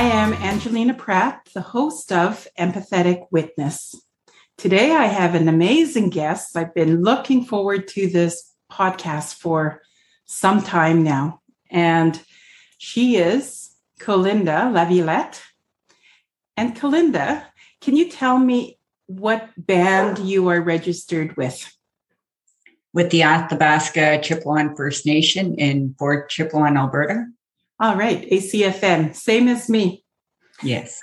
I am Angelina Pratt, the host of Empathetic Witness. Today I have an amazing guest. I've been looking forward to this podcast for some time now. And she is Colinda Lavillette. And Colinda, can you tell me what band you are registered with? With the Athabasca Chipewyan First Nation in Fort Chipewyan, Alberta. All right, ACFN, same as me. Yes.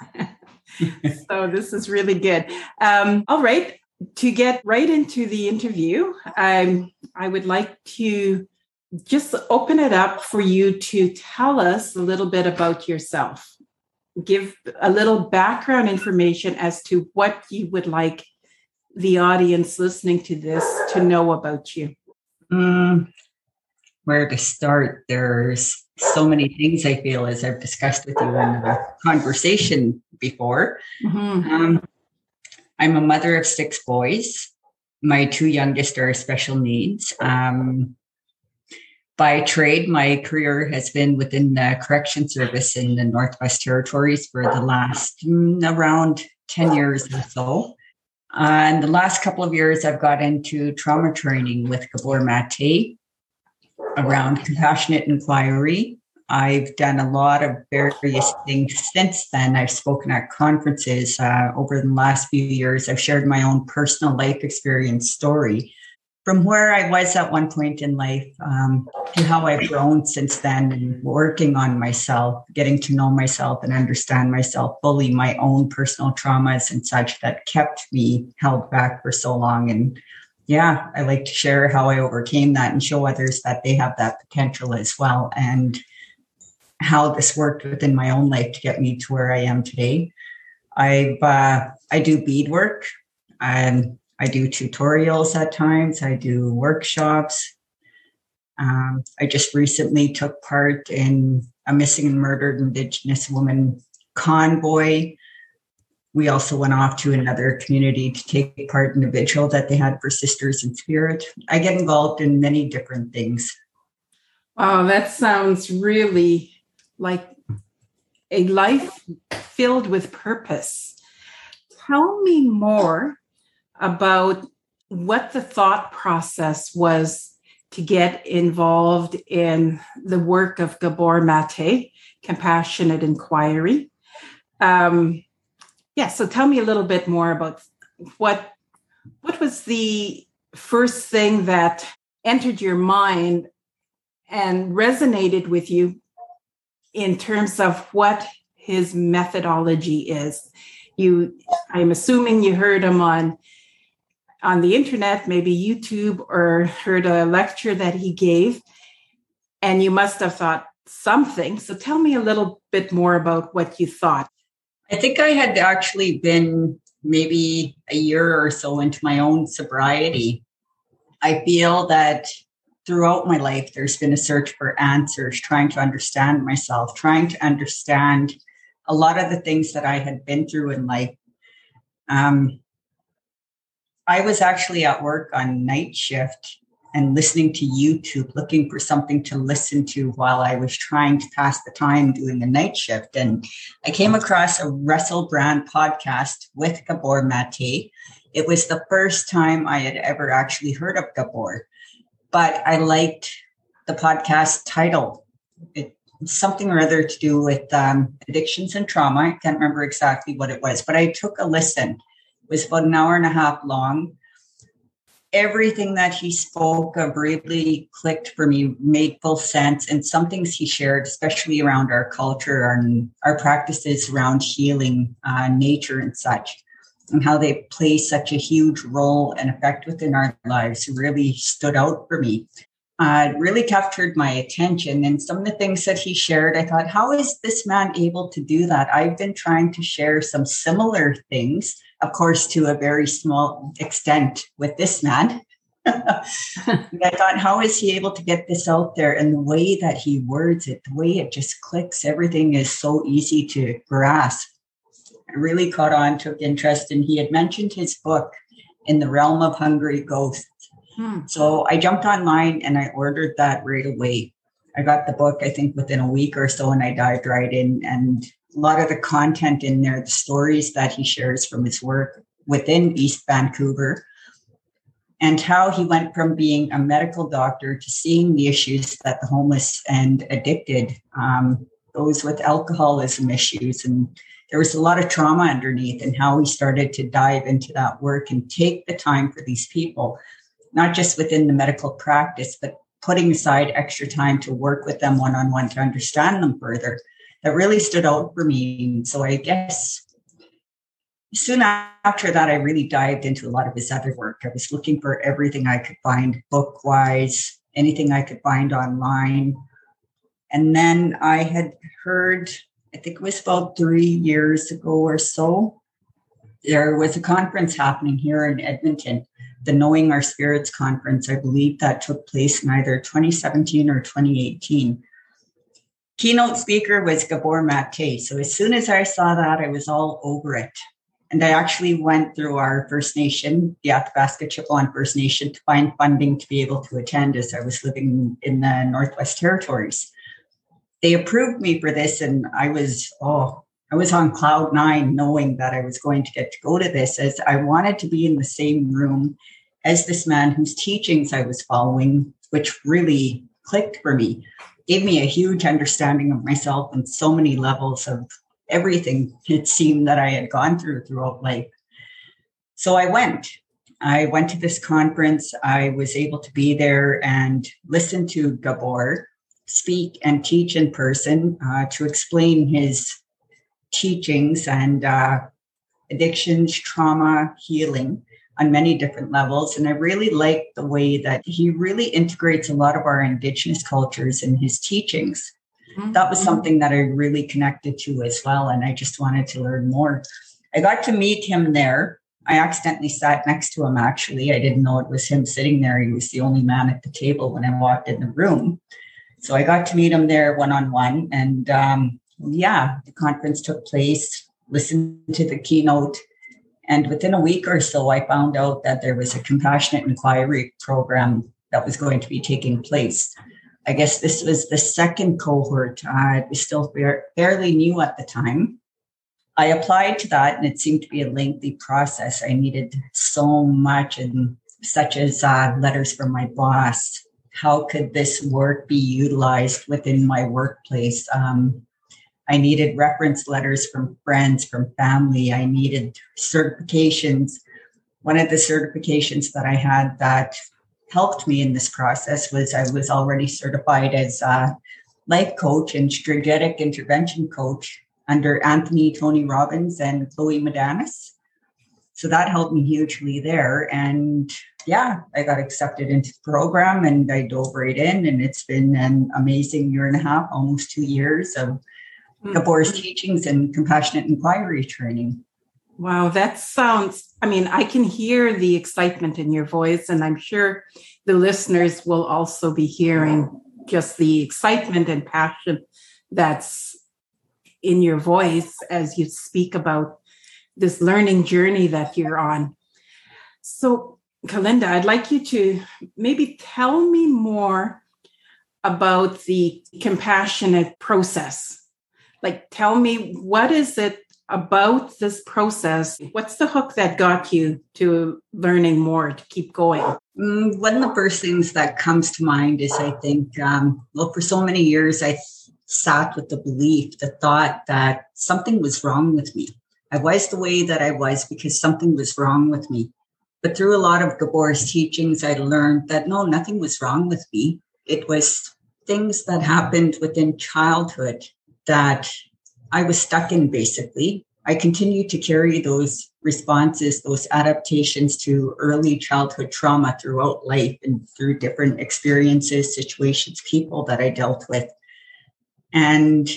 so this is really good. Um, all right, to get right into the interview, um, I would like to just open it up for you to tell us a little bit about yourself. Give a little background information as to what you would like the audience listening to this to know about you. Mm, where to start? There's so many things I feel as I've discussed with you in the conversation before. Mm-hmm. Um, I'm a mother of six boys. My two youngest are special needs. Um, by trade, my career has been within the correction service in the Northwest Territories for the last mm, around 10 years or so. And the last couple of years, I've got into trauma training with Gabor Mate around compassionate inquiry. I've done a lot of various things since then. I've spoken at conferences uh, over the last few years. I've shared my own personal life experience story from where I was at one point in life um, to how I've grown since then and working on myself, getting to know myself and understand myself fully, my own personal traumas and such that kept me held back for so long. And yeah, I like to share how I overcame that and show others that they have that potential as well. And how this worked within my own life to get me to where I am today. I've uh, I do beadwork. and I do tutorials at times. I do workshops. Um, I just recently took part in a missing and murdered Indigenous woman convoy. We also went off to another community to take part in a vigil that they had for Sisters in Spirit. I get involved in many different things. Wow, that sounds really like a life filled with purpose. Tell me more about what the thought process was to get involved in the work of Gabor Mate, Compassionate Inquiry. Um, yeah, so tell me a little bit more about what what was the first thing that entered your mind and resonated with you in terms of what his methodology is. You, I'm assuming you heard him on on the internet, maybe YouTube, or heard a lecture that he gave, and you must have thought something. So tell me a little bit more about what you thought. I think I had actually been maybe a year or so into my own sobriety. I feel that throughout my life, there's been a search for answers, trying to understand myself, trying to understand a lot of the things that I had been through in life. Um, I was actually at work on night shift and listening to YouTube, looking for something to listen to while I was trying to pass the time doing the night shift. And I came across a Russell Brand podcast with Gabor Mate. It was the first time I had ever actually heard of Gabor but I liked the podcast title. It, something or other to do with um, addictions and trauma. I can't remember exactly what it was, but I took a listen. It was about an hour and a half long. Everything that he spoke of really clicked for me, made full sense. And some things he shared, especially around our culture and our practices around healing uh, nature and such, and how they play such a huge role and effect within our lives really stood out for me. Uh, really captured my attention. And some of the things that he shared, I thought, how is this man able to do that? I've been trying to share some similar things, of course, to a very small extent with this man. I thought, how is he able to get this out there? And the way that he words it, the way it just clicks, everything is so easy to grasp I really caught on, took interest, and he had mentioned his book in the realm of hungry ghosts. Hmm. So I jumped online and I ordered that right away. I got the book, I think, within a week or so, and I dived right in and a lot of the content in there, the stories that he shares from his work within East Vancouver, and how he went from being a medical doctor to seeing the issues that the homeless and addicted, um, those with alcoholism issues. And there was a lot of trauma underneath, and how he started to dive into that work and take the time for these people, not just within the medical practice, but putting aside extra time to work with them one on one to understand them further. That really stood out for me. So I guess soon after that, I really dived into a lot of his other work. I was looking for everything I could find book wise, anything I could find online. And then I had heard, I think it was about three years ago or so, there was a conference happening here in Edmonton, the Knowing Our Spirits conference. I believe that took place in either 2017 or 2018. Keynote speaker was Gabor Mate. So as soon as I saw that, I was all over it. And I actually went through our First Nation, the Athabasca Chippewa First Nation, to find funding to be able to attend as I was living in the Northwest Territories. They approved me for this, and I was, oh, I was on cloud nine knowing that I was going to get to go to this as I wanted to be in the same room as this man whose teachings I was following, which really clicked for me, gave me a huge understanding of myself on so many levels of everything it seemed that I had gone through throughout life. So I went. I went to this conference. I was able to be there and listen to Gabor speak and teach in person uh, to explain his teachings and uh, addictions, trauma, healing on many different levels. And I really like the way that he really integrates a lot of our Indigenous cultures in his teachings. Mm-hmm. That was something that I really connected to as well. And I just wanted to learn more. I got to meet him there. I accidentally sat next to him, actually. I didn't know it was him sitting there. He was the only man at the table when I walked in the room. So I got to meet him there one on one. And um, yeah, the conference took place, listened to the keynote. And within a week or so, I found out that there was a compassionate inquiry program that was going to be taking place. I guess this was the second cohort. I was still fairly new at the time. I applied to that, and it seemed to be a lengthy process. I needed so much, and such as uh, letters from my boss. How could this work be utilized within my workplace? Um, I needed reference letters from friends, from family. I needed certifications. One of the certifications that I had that helped me in this process was I was already certified as a life coach and strategic intervention coach under Anthony Tony Robbins and Cloe Madanes. So that helped me hugely there. And yeah, I got accepted into the program and I dove right in. And it's been an amazing year and a half, almost two years of. Hmm. Gabor's teachings and compassionate inquiry training. Wow, that sounds, I mean, I can hear the excitement in your voice, and I'm sure the listeners will also be hearing just the excitement and passion that's in your voice as you speak about this learning journey that you're on. So, Kalinda, I'd like you to maybe tell me more about the compassionate process. Like, tell me what is it about this process. What's the hook that got you to learning more to keep going? Mm, one of the first things that comes to mind is I think, um, well, for so many years, I sat with the belief, the thought that something was wrong with me. I was the way that I was because something was wrong with me. But through a lot of Gabor's teachings, I learned that no, nothing was wrong with me. It was things that happened within childhood that I was stuck in basically. I continued to carry those responses, those adaptations to early childhood trauma throughout life and through different experiences, situations, people that I dealt with. And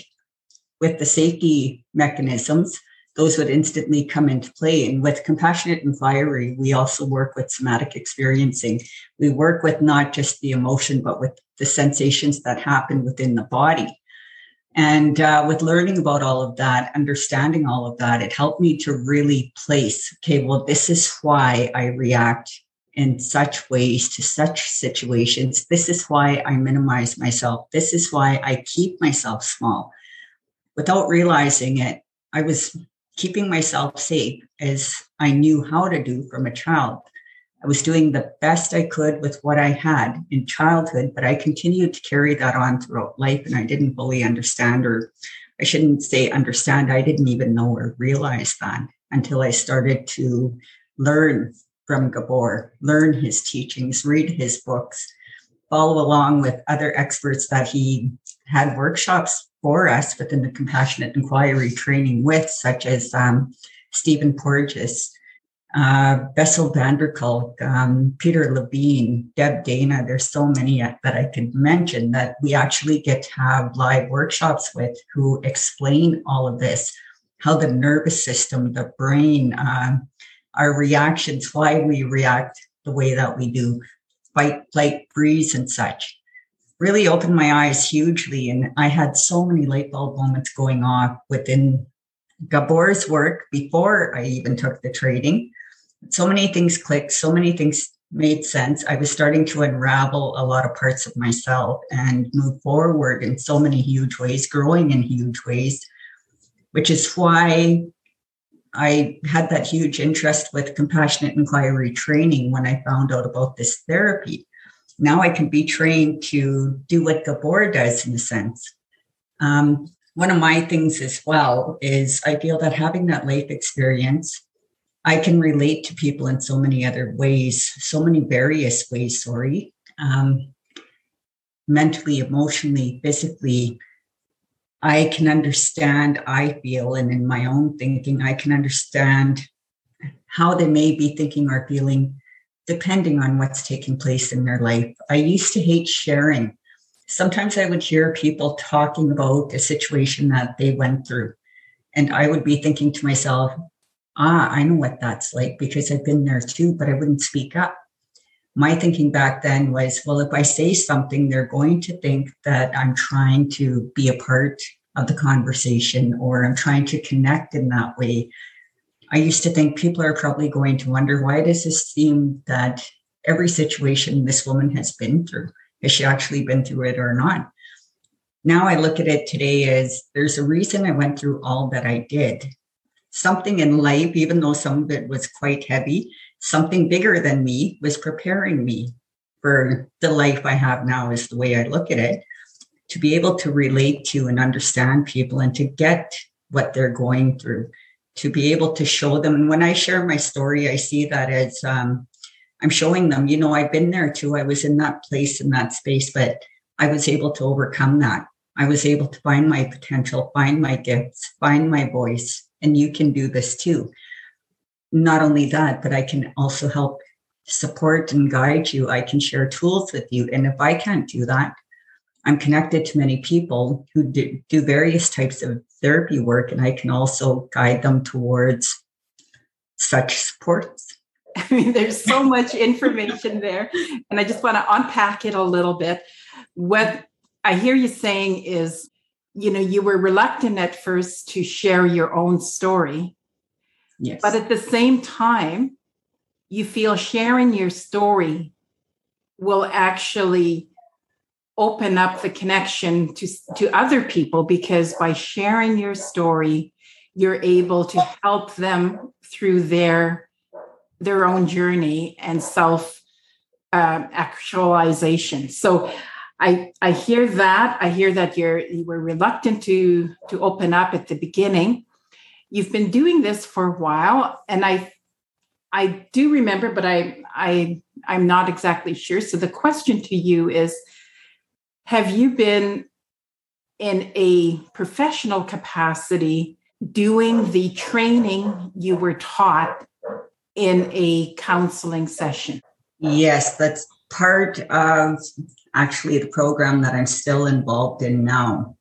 with the safety mechanisms, those would instantly come into play. And with compassionate inquiry, we also work with somatic experiencing. We work with not just the emotion, but with the sensations that happen within the body. And uh, with learning about all of that, understanding all of that, it helped me to really place okay, well, this is why I react in such ways to such situations. This is why I minimize myself. This is why I keep myself small. without realizing it, I was keeping myself safe as I knew how to do from a child. I was doing the best I could with what I had in childhood, but I continued to carry that on throughout life. And I didn't fully understand, or I shouldn't say understand, I didn't even know or realize that until I started to learn from Gabor, learn his teachings, read his books, follow along with other experts that he had workshops for us within the compassionate inquiry training with, such as um, Stephen Porges, uh, Bessel van der Kolk, um, Peter Levine, Deb Dana. There's so many that I could mention that we actually get to have live workshops with who explain all of this, how the nervous system, the brain, um, our reactions, why we react the way that we do, fight, flight, freeze, and such. Really opened my eyes hugely. And I had so many light bulb moments going off within Gabor's work before I even took the trading. So many things clicked, so many things made sense. I was starting to unravel a lot of parts of myself and move forward in so many huge ways, growing in huge ways, which is why I had that huge interest with compassionate inquiry training when I found out about this therapy. Now I can be trained to do what Gabor does in a sense. Um, one of my things as well is I feel that having that life experience, I can relate to people in so many other ways, so many various ways, sorry. Um, mentally, emotionally, physically, I can understand, I feel, and in my own thinking, I can understand how they may be thinking or feeling depending on what's taking place in their life. I used to hate sharing sometimes I would hear people talking about a situation that they went through. And I would be thinking to myself, ah, I know what that's like because I've been there too, but I wouldn't speak up. My thinking back then was, well, if I say something, they're going to think that I'm trying to be a part of the conversation or I'm trying to connect in that way. I used to think people are probably going to wonder why does this seem that every situation this woman has been through has she actually been through it or not? Now I look at it today as there's a reason I went through all that I did. Something in life, even though some of it was quite heavy, something bigger than me was preparing me for the life I have now, is the way I look at it. To be able to relate to and understand people and to get what they're going through, to be able to show them. And when I share my story, I see that as um, I'm showing them, you know, I've been there too. I was in that place, in that space, but I was able to overcome that. I was able to find my potential, find my gifts, find my voice, and you can do this too. Not only that, but I can also help support and guide you. I can share tools with you. And if I can't do that, I'm connected to many people who do, various types of therapy work, and I can also guide them towards such supports. I mean, there's so much information there, and I just want to unpack it a little bit. What I hear you saying is, you know, you were reluctant at first to share your own story. Yes. But at the same time, you feel sharing your story will actually open up the connection to, to other people because by sharing your story, you're able to help them through their their own journey and self uh, actualization. So I I hear that. I hear that you're you were reluctant to to open up at the beginning. You've been doing this for a while, and I I do remember, but I I I'm not exactly sure. So the question to you is have you been in a professional capacity doing the training you were taught in a counseling session? Yes, that's part of actually the program that I'm still involved in now.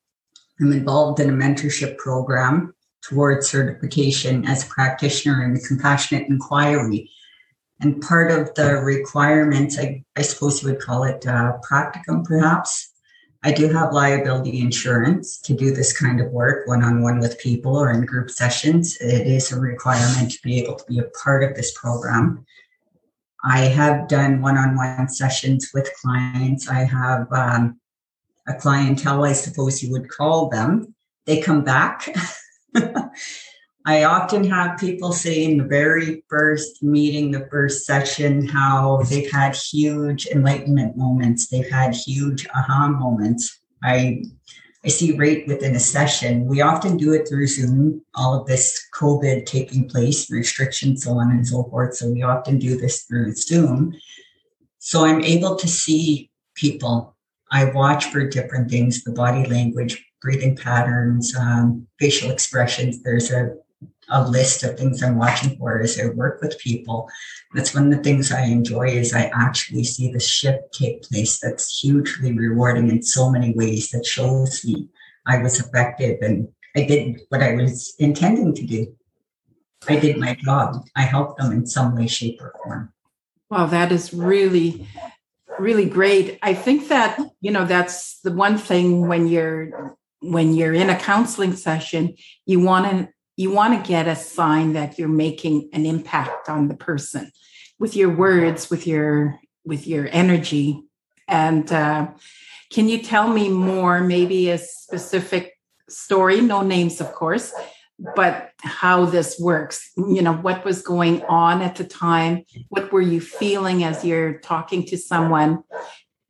I'm involved in a mentorship program towards certification as a practitioner in compassionate inquiry. And part of the requirements, I, I suppose you would call it uh, practicum perhaps, I do have liability insurance to do this kind of work one on one with people or in group sessions. It is a requirement to be able to be a part of this program. I have done one on one sessions with clients. I have um, a clientele, I suppose you would call them, they come back. I often have people say in the very first meeting, the first session, how they've had huge enlightenment moments. They've had huge aha moments. I I see right within a session. We often do it through Zoom, all of this COVID taking place, restrictions, so on and so forth. So we often do this through Zoom. So I'm able to see people. I watch for different things, the body language, breathing patterns, um, facial expressions. There's a, a list of things I'm watching for as I work with people. That's one of the things I enjoy is I actually see the shift take place. That's hugely rewarding in so many ways that shows me I was effective and I did what I was intending to do. I did my job. I helped them in some way, shape, or form. Well, that is really, really great. I think that, you know, that's the one thing when you're when you're in a counseling session, you want to you want to get a sign that you're making an impact on the person with your words, with your with your energy. And uh, can you tell me more, maybe a specific story, no names, of course, but how this works? You know, what was going on at the time? What were you feeling as you're talking to someone?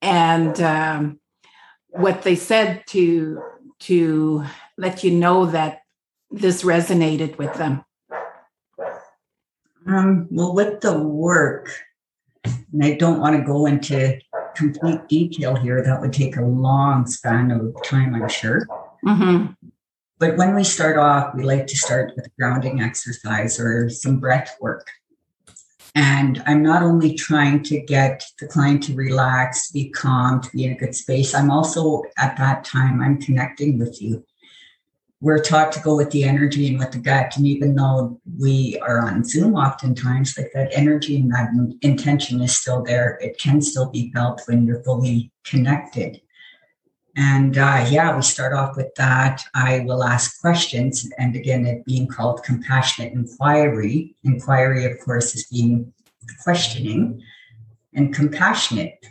And um, what they said to to let you know that this resonated with them? Um, well, with the work, and I don't want to go into complete detail here, that would take a long span of time, I'm sure. Mm-hmm. But when we start off, we like to start with a grounding exercise or some breath work. And I'm not only trying to get the client to relax, be calm, to be in a good space, I'm also at that time, I'm connecting with you we're taught to go with the energy and with the gut. And even though we are on Zoom oftentimes, like that energy and that intention is still there, it can still be felt when you're fully connected. And uh, yeah, we start off with that. I will ask questions. And again, it being called compassionate inquiry. Inquiry, of course, is being questioning and compassionate.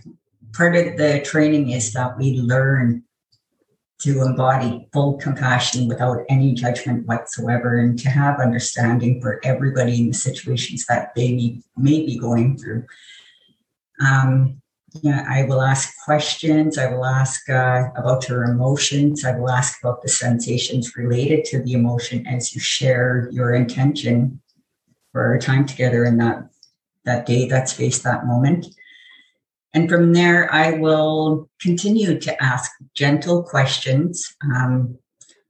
Part of the training is that we learn to embody full compassion without any judgment whatsoever and to have understanding for everybody in the situations that they may, be going through. Um, yeah, I will ask questions. I will ask uh, about your emotions. I will ask about the sensations related to the emotion as you share your intention for our time together in that that day, that space, that moment. And from there, I will continue to ask gentle questions. Um,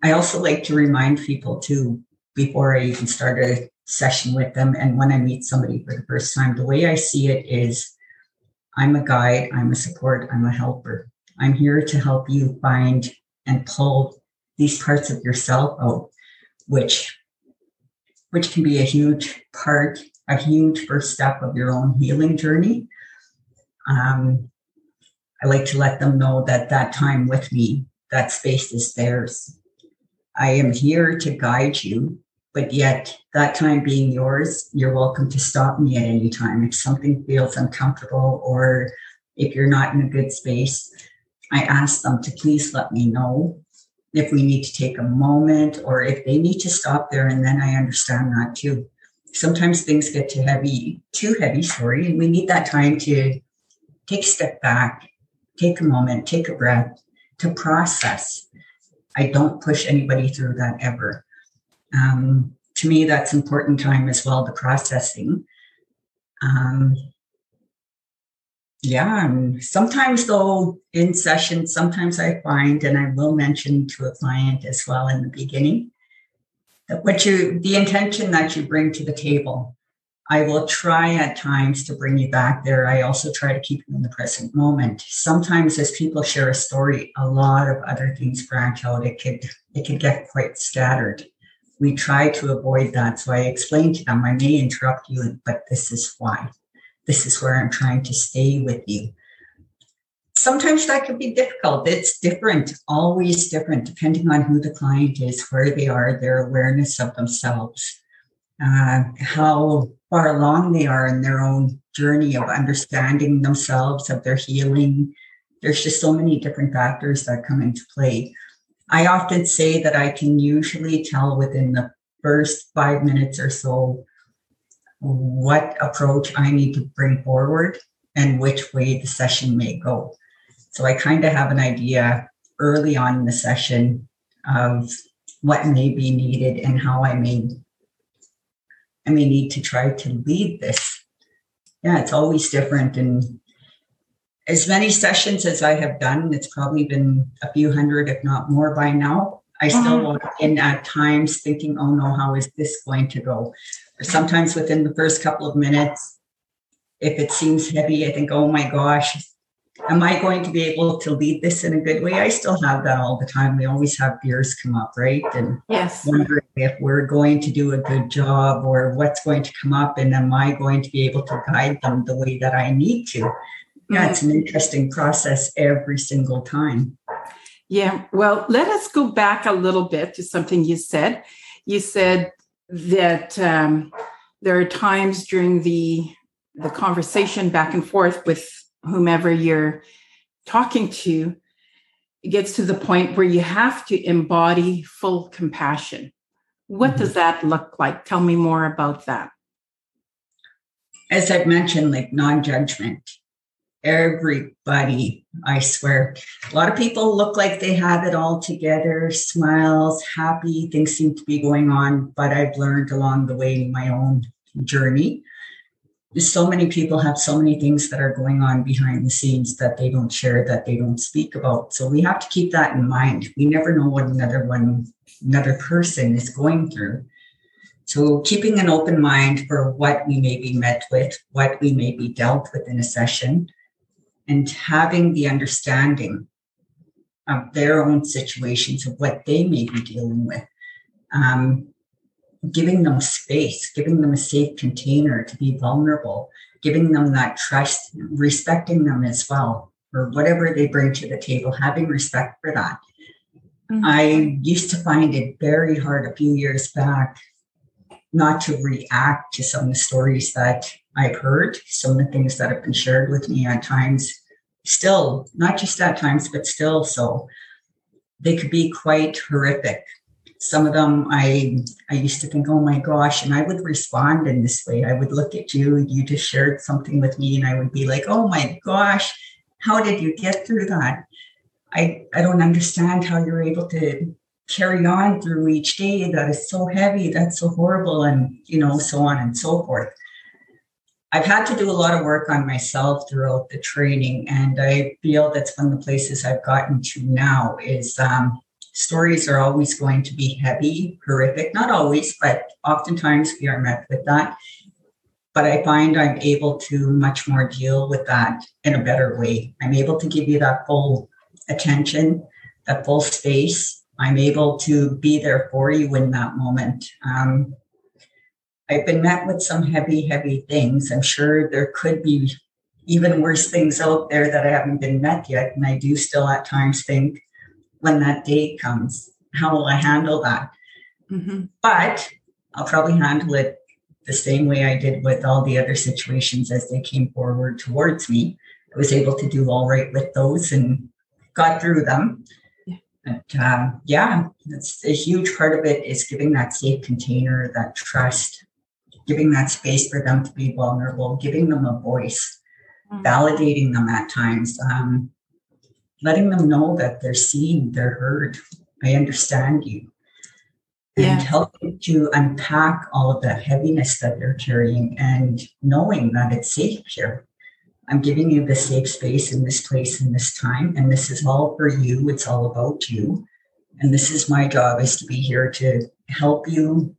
I also like to remind people too, before I even start a session with them, and when I meet somebody for the first time, the way I see it is I'm a guide, I'm a support, I'm a helper. I'm here to help you find and pull these parts of yourself out, which which can be a huge part, a huge first step of your own healing journey. Um, I like to let them know that that time with me, that space is theirs. I am here to guide you, but yet that time being yours, you're welcome to stop me at any time. If something feels uncomfortable or if you're not in a good space, I ask them to please let me know if we need to take a moment or if they need to stop there. And then I understand that too. Sometimes things get too heavy, too heavy, sorry, and we need that time to take a step back, take a moment, take a breath to process. I don't push anybody through that ever. Um, to me, that's important time as well, the processing. Um, yeah, and sometimes though in sessions, sometimes I find, and I will mention to a client as well in the beginning, that what you, the intention that you bring to the table I will try at times to bring you back there. I also try to keep you in the present moment. Sometimes as people share a story, a lot of other things branch out. It could it could get quite scattered. We try to avoid that. So I explain to them, I may interrupt you, but this is why. This is where I'm trying to stay with you. Sometimes that can be difficult. It's different, always different, depending on who the client is, where they are, their awareness of themselves, uh, how far along they are in their own journey of understanding themselves, of their healing. There's just so many different factors that come into play. I often say that I can usually tell within the first five minutes or so what approach I need to bring forward and which way the session may go. So I kind of have an idea early on in the session of what may be needed and how I may I may need to try to lead this. Yeah, it's always different. And as many sessions as I have done, it's probably been a few hundred, if not more by now. I still walk in at times thinking, oh no, how is this going to go? Or sometimes within the first couple of minutes, if it seems heavy, I think, oh my gosh, am I going to be able to lead this in a good way? I still have that all the time. We always have fears come up, right? And yes. wondering if we're going to do a good job or what's going to come up and am I going to be able to guide them the way that I need to? Yeah, it's an interesting process every single time. Yeah. Well, let us go back a little bit to something you said. You said that um, there are times during the the conversation back and forth with whomever you're talking to, it gets to the point where you have to embody full compassion. What mm-hmm. does that look like? Tell me more about that. As I've mentioned, like non judgment. Everybody, I swear. A lot of people look like they have it all together, smiles, happy, things seem to be going on. But I've learned along the way in my own journey so many people have so many things that are going on behind the scenes that they don't share that they don't speak about. So we have to keep that in mind. We never know what another one another person is going through. So keeping an open mind for what we may be met with what we may be dealt with in a session and having the understanding of their own situations of what they may be dealing with. Um, giving them space, giving them a safe container to be vulnerable, giving them that trust, respecting them as well or whatever they bring to the table, having respect for that. Mm-hmm. I used to find it very hard a few years back not to react to some of the stories that I've heard, some of the things that have been shared with me at times, still, not just at times, but still so. They could be quite horrific some of them I I used to think, oh my gosh, and I would respond in this way. I would look at you, you just shared something with me, and I would be like, oh my gosh, how did you get through that? I I don't understand how you're able to carry on through each day. That is so heavy, that's so horrible, and you know, so on and so forth. I've had to do a lot of work on myself throughout the training, and I feel that's one of the places I've gotten to now is um, stories are always going to be heavy, horrific, not always, but oftentimes we are met with that. But I find I'm able to much more deal with that in a better way. I'm able to give you that full attention, that full space. I'm able to be there for you in that moment. Um, I've been met with some heavy, heavy things. I'm sure there could be even worse things out there that I haven't been met yet. And I do still at times think, when that day comes. How will I handle that? Mm-hmm. But I'll probably handle it the same way I did with all the other situations as they came forward towards me. I was able to do all right with those and got through them. Yeah. But uh, yeah, that's a huge part of it is giving that safe container, that trust, giving that space for them to be vulnerable, giving them a voice, mm-hmm. validating them at times. Um, letting them know that they're seen, they're heard. I understand you. And yeah. helping to unpack all of that heaviness that they're carrying and knowing that it's safe here. I'm giving you the safe space in this place in this time. And this is all for you. It's all about you. And this is my job is to be here to help you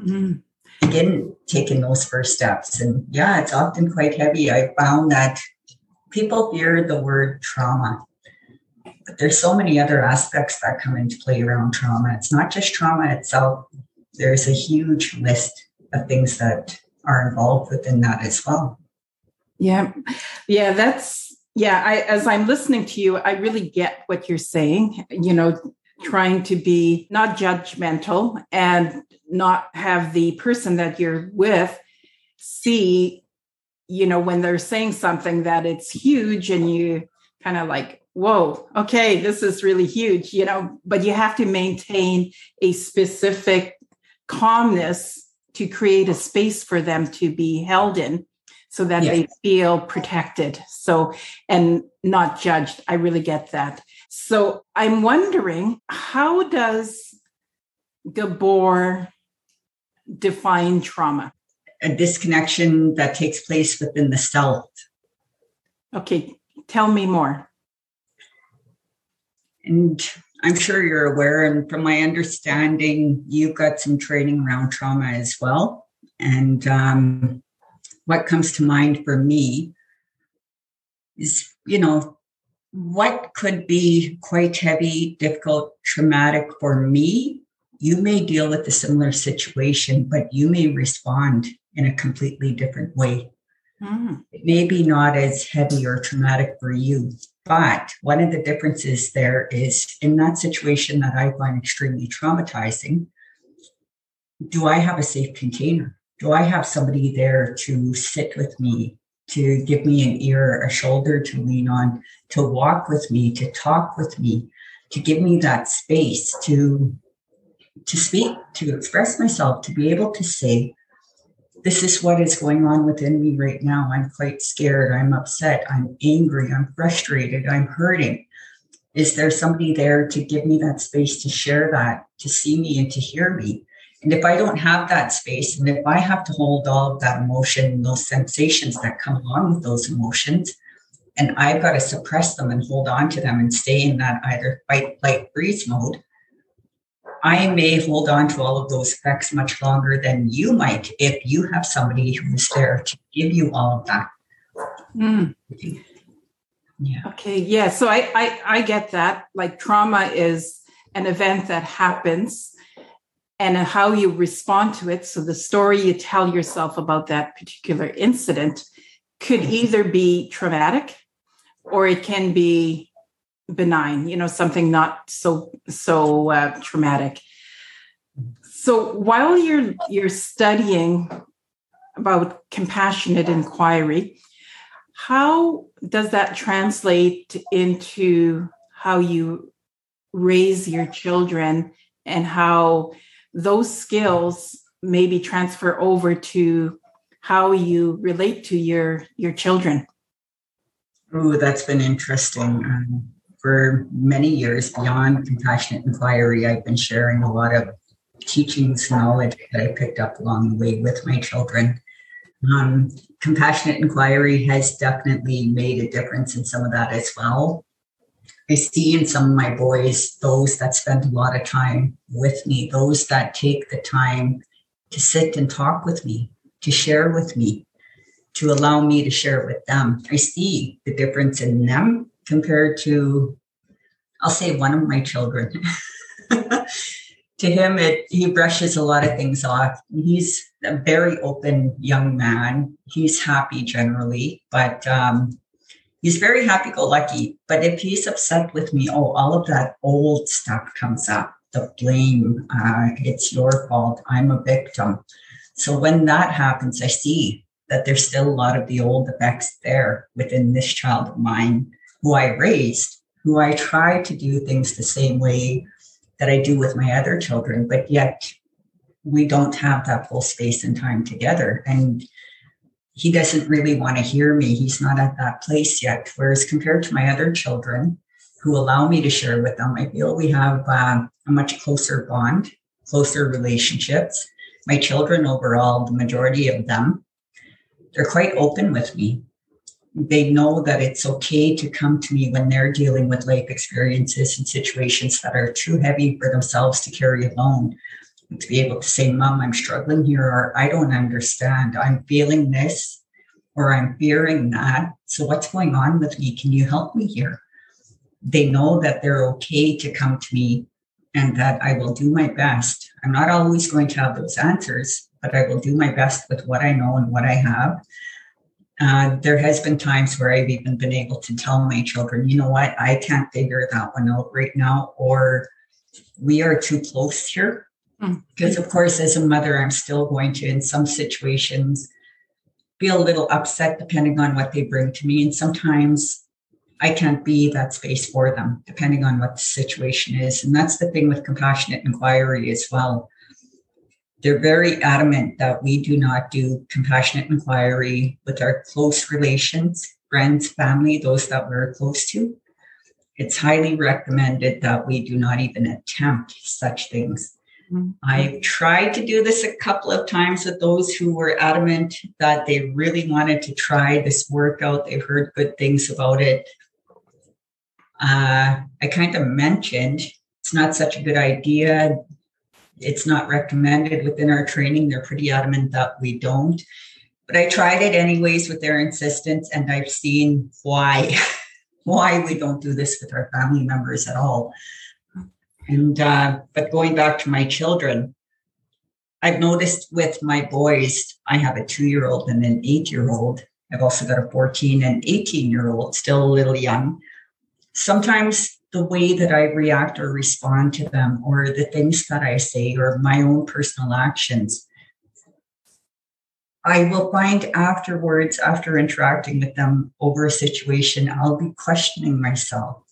mm-hmm. begin taking those first steps. And yeah, it's often quite heavy. I found that people fear the word trauma, but there's so many other aspects that come into play around trauma. It's not just trauma itself. There's a huge list of things that are involved within that as well. Yeah. Yeah, that's yeah, I as I'm listening to you, I really get what you're saying, you know, trying to be not judgmental and not have the person that you're with see you know, when they're saying something that it's huge and you kind of like whoa, okay, this is really huge, you know, but you have to maintain a specific calmness to create a space for them to be held in so that they feel protected. So, and not judged. I really get that. So I'm wondering how does Gabor define trauma? A disconnection that takes place within the self. Okay, tell me more. And I'm sure you're aware, and from my understanding, you've got some training around trauma as well. And um, what comes to mind for me is, you know, what could be quite heavy, difficult, traumatic for me. You may deal with a similar situation, but you may respond in a completely different way. Mm. It may be not as heavy or traumatic for you, but one of the differences there is in that situation that I find extremely traumatizing, do I have a safe container? Do I have somebody there to sit with me, to give me an ear, a shoulder to lean on, to walk with me, to talk with me, to give me that space to to speak, to express myself, to be able to say, this is what is going on within me right now. I'm quite scared. I'm upset. I'm angry. I'm frustrated. I'm hurting. Is there somebody there to give me that space to share that, to see me and to hear me? And if I don't have that space, and if I have to hold all of that emotion, those sensations that come along with those emotions, and I've got to suppress them and hold on to them and stay in that either fight, flight, freeze mode, I may hold on to all of those effects much longer than you might if you have somebody who's there to give you all of that. Mm. Yeah. Okay. Yeah. So I, I I get that. Like trauma is an event that happens and how you respond to it. So the story you tell yourself about that particular incident could either be traumatic or it can be benign you know something not so so uh, traumatic. So while you're you're studying about compassionate inquiry how does that translate into how you raise your children and how those skills maybe transfer over to how you relate to your your children? Oh that's been interesting. Um, for many years beyond compassionate inquiry, I've been sharing a lot of teachings, knowledge that I picked up along the way with my children. Um, compassionate inquiry has definitely made a difference in some of that as well. I see in some of my boys those that spend a lot of time with me, those that take the time to sit and talk with me, to share with me, to allow me to share with them. I see the difference in them compared to, I'll say, one of my children. to him, it he brushes a lot of things off. He's a very open young man. He's happy generally, but um, he's very happy-go-lucky. But if he's upset with me, oh, all of that old stuff comes up. The blame, uh, it's your fault. I'm a victim. So when that happens, I see that there's still a lot of the old effects there within this child of mine who I raised, who I try to do things the same way that I do with my other children, but yet we don't have that full space and time together. And he doesn't really want to hear me. He's not at that place yet. Whereas compared to my other children who allow me to share with them, I feel we have uh, a much closer bond, closer relationships. My children overall, the majority of them, they're quite open with me they know that it's okay to come to me when they're dealing with life experiences and situations that are too heavy for themselves to carry alone. To be able to say, Mom, I'm struggling here, or I don't understand. I'm feeling this, or I'm fearing that. So, what's going on with me? Can you help me here? They know that they're okay to come to me and that I will do my best. I'm not always going to have those answers, but I will do my best with what I know and what I have uh, there has been times where I've even been able to tell my children, you know what, I can't figure that one out right now, or we are too close here. Mm-hmm. Because, of course, as a mother, I'm still going to, in some situations, feel a little upset depending on what they bring to me. And sometimes I can't be that space for them, depending on what the situation is. And that's the thing with compassionate inquiry as well. They're very adamant that we do not do compassionate inquiry with our close relations, friends, family, those that we're close to. It's highly recommended that we do not even attempt such things. Mm-hmm. I've tried to do this a couple of times with those who were adamant that they really wanted to try this workout. They've heard good things about it. Uh, I kind of mentioned it's not such a good idea. It's not recommended within our training. They're pretty adamant that we don't. But I tried it anyways with their insistence, and I've seen why why we don't do this with our family members at all. And uh, but going back to my children, I've noticed with my boys, I have a two-year-old and an eight-year-old. I've also got a 14 and 18 year old, still a little young sometimes the way that I react or respond to them, or the things that I say, or my own personal actions, I will find afterwards, after interacting with them over a situation, I'll be questioning myself.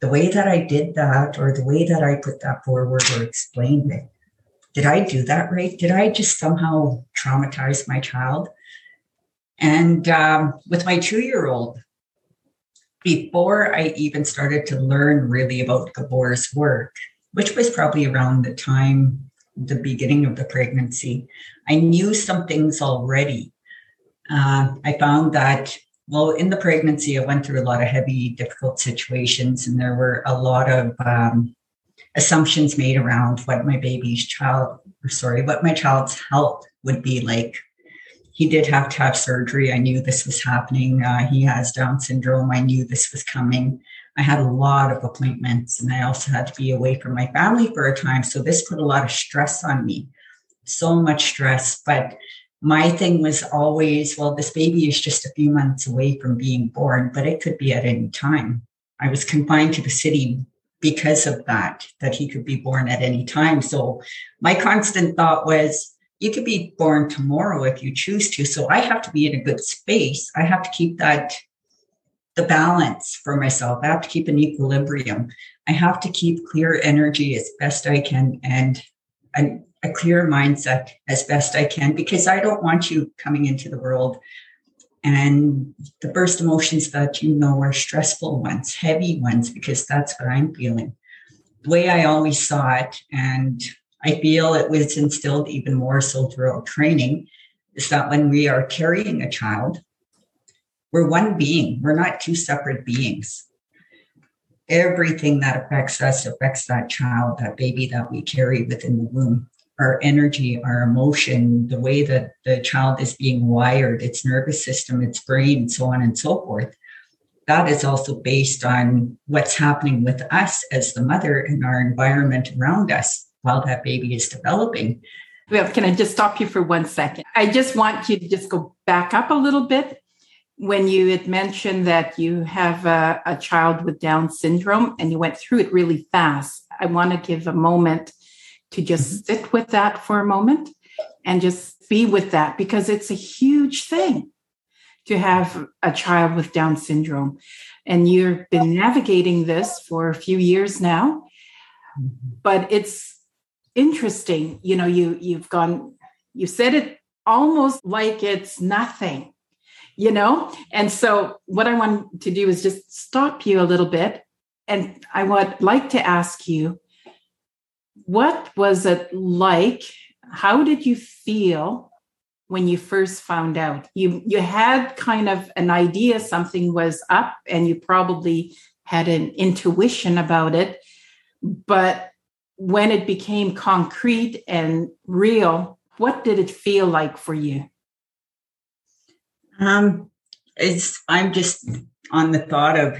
The way that I did that, or the way that I put that forward or explained it, did I do that right? Did I just somehow traumatize my child? And um, with my two year old, before I even started to learn really about Gabor's work, which was probably around the time, the beginning of the pregnancy, I knew some things already. Uh, I found that, well, in the pregnancy, I went through a lot of heavy, difficult situations, and there were a lot of um, assumptions made around what my baby's child, or sorry, what my child's health would be like he did have to have surgery. I knew this was happening. Uh, he has Down syndrome. I knew this was coming. I had a lot of appointments and I also had to be away from my family for a time. So this put a lot of stress on me, so much stress. But my thing was always, well, this baby is just a few months away from being born, but it could be at any time. I was confined to the city because of that, that he could be born at any time. So my constant thought was, you could be born tomorrow if you choose to. So I have to be in a good space. I have to keep that the balance for myself. I have to keep an equilibrium. I have to keep clear energy as best I can and a, a clear mindset as best I can because I don't want you coming into the world and the burst emotions that you know are stressful ones, heavy ones, because that's what I'm feeling. The way I always saw it and I feel it was instilled even more so throughout training is that when we are carrying a child, we're one being, we're not two separate beings. Everything that affects us affects that child, that baby that we carry within the womb. Our energy, our emotion, the way that the child is being wired, its nervous system, its brain, so on and so forth. That is also based on what's happening with us as the mother and our environment around us while that baby is developing. Well, can I just stop you for one second? I just want you to just go back up a little bit. When you had mentioned that you have a, a child with Down syndrome and you went through it really fast, I want to give a moment to just mm-hmm. sit with that for a moment and just be with that because it's a huge thing to have a child with Down syndrome. And you've been navigating this for a few years now, mm-hmm. but it's interesting. You know you you've gone you said it almost like it's nothing you know? And so what i want to do is just stop you a little bit. And i would like to ask you what was it like? How did you feel when you first found out? You you had kind of an idea something was up and you probably had an intuition about it but when it became concrete and real, what did it feel like for you? Um, it's I'm just on the thought of